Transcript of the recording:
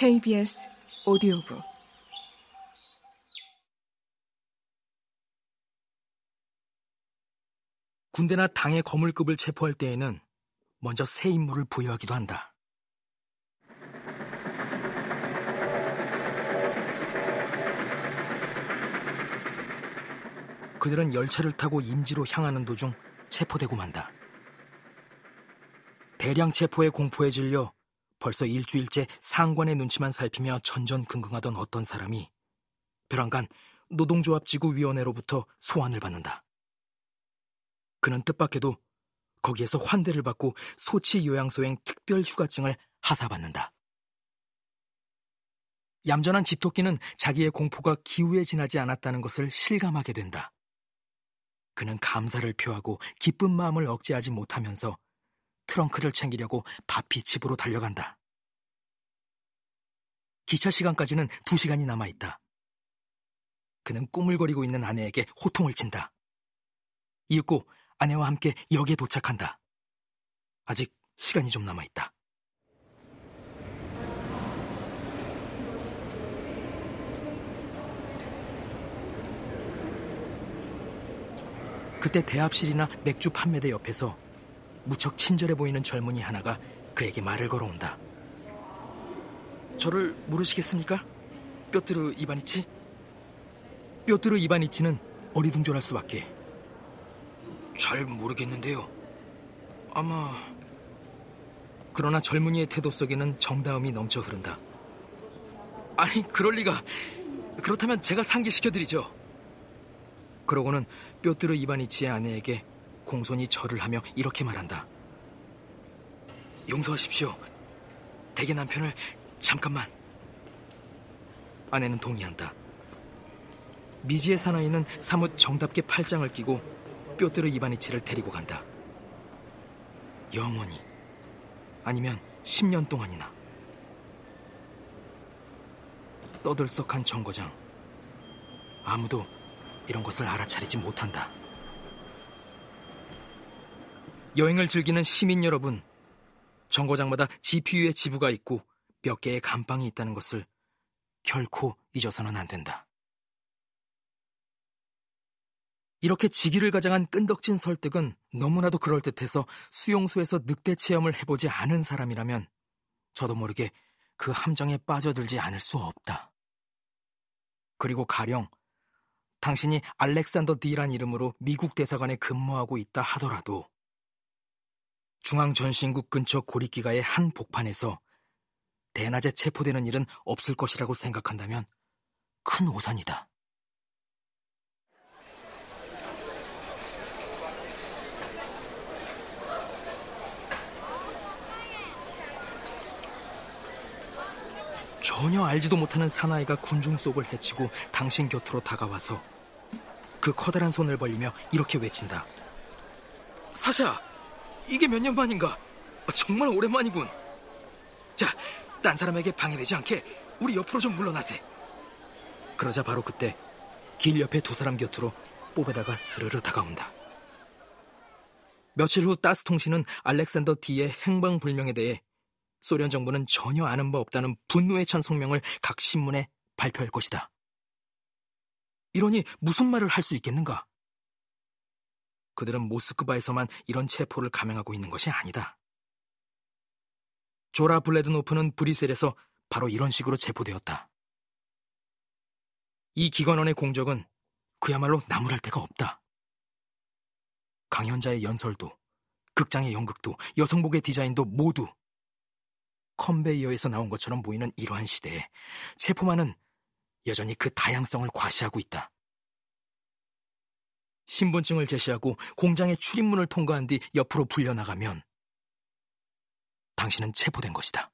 KBS 오디오북 군대나 당의 거물급을 체포할 때에는 먼저 새 임무를 부여하기도 한다. 그들은 열차를 타고 임지로 향하는 도중 체포되고 만다. 대량 체포의 공포에 질려 벌써 일주일째 상관의 눈치만 살피며 전전긍긍하던 어떤 사람이 벼랑간 노동조합지구위원회로부터 소환을 받는다. 그는 뜻밖에도 거기에서 환대를 받고 소치 요양소행 특별 휴가증을 하사받는다. 얌전한 집토끼는 자기의 공포가 기우에 지나지 않았다는 것을 실감하게 된다. 그는 감사를 표하고 기쁜 마음을 억제하지 못하면서 트렁크를 챙기려고 바피 집으로 달려간다. 기차 시간까지는 두 시간이 남아있다. 그는 꾸물거리고 있는 아내에게 호통을 친다. 이윽고 아내와 함께 역에 도착한다. 아직 시간이 좀 남아있다. 그때 대합실이나 맥주 판매대 옆에서 무척 친절해 보이는 젊은이 하나가 그에게 말을 걸어온다. 저를 모르시겠습니까? 뼈트르 이바니치? 뼈트르 이바니치는 어리둥절할 수밖에. 잘 모르겠는데요. 아마 그러나 젊은이의 태도 속에는 정다움이 넘쳐 흐른다. 아니, 그럴 리가. 그렇다면 제가 상기시켜드리죠. 그러고는 뼈뜨르 이바니치의 아내에게 공손히 절을 하며 이렇게 말한다. 용서하십시오. 대개 남편을 잠깐만. 아내는 동의한다. 미지의 사나이는 사뭇 정답게 팔짱을 끼고 뼈뜨르 이바니치를 데리고 간다. 영원히 아니면 10년 동안이나 떠들썩한 정거장 아무도 이런 것을 알아차리지 못한다. 여행을 즐기는 시민 여러분, 정거장마다 GPU의 지부가 있고 몇 개의 감방이 있다는 것을 결코 잊어서는 안 된다. 이렇게 직위를 가장한 끈덕진 설득은 너무나도 그럴듯해서 수용소에서 늑대 체험을 해보지 않은 사람이라면 저도 모르게 그 함정에 빠져들지 않을 수 없다. 그리고 가령 당신이 알렉산더 D란 이름으로 미국 대사관에 근무하고 있다 하더라도 중앙전신국 근처 고리기가의 한 복판에서 대낮에 체포되는 일은 없을 것이라고 생각한다면 큰 오산이다. 전혀 알지도 못하는 사나이가 군중 속을 헤치고 당신 곁으로 다가와서 그 커다란 손을 벌리며 이렇게 외친다. 사샤, 이게 몇 년 만인가? 정말 오랜만이군. 자, 딴 사람에게 방해되지 않게 우리 옆으로 좀 물러나세. 그러자 바로 그때 길 옆에 두 사람 곁으로 뽑에다가 스르르 다가온다. 며칠 후 따스 통신은 알렉산더 D의 행방불명에 대해 소련 정부는 전혀 아는 바 없다는 분노에 찬 성명을 각 신문에 발표할 것이다. 이러니 무슨 말을 할 수 있겠는가? 그들은 모스크바에서만 이런 체포를 감행하고 있는 것이 아니다. 조라 블레드노프는 브리셀에서 바로 이런 식으로 체포되었다. 이 기관원의 공적은 그야말로 나무랄 데가 없다. 강연자의 연설도, 극장의 연극도, 여성복의 디자인도 모두 컨베이어에서 나온 것처럼 보이는 이러한 시대에 체포만은 여전히 그 다양성을 과시하고 있다. 신분증을 제시하고 공장의 출입문을 통과한 뒤 옆으로 불려나가면 당신은 체포된 것이다.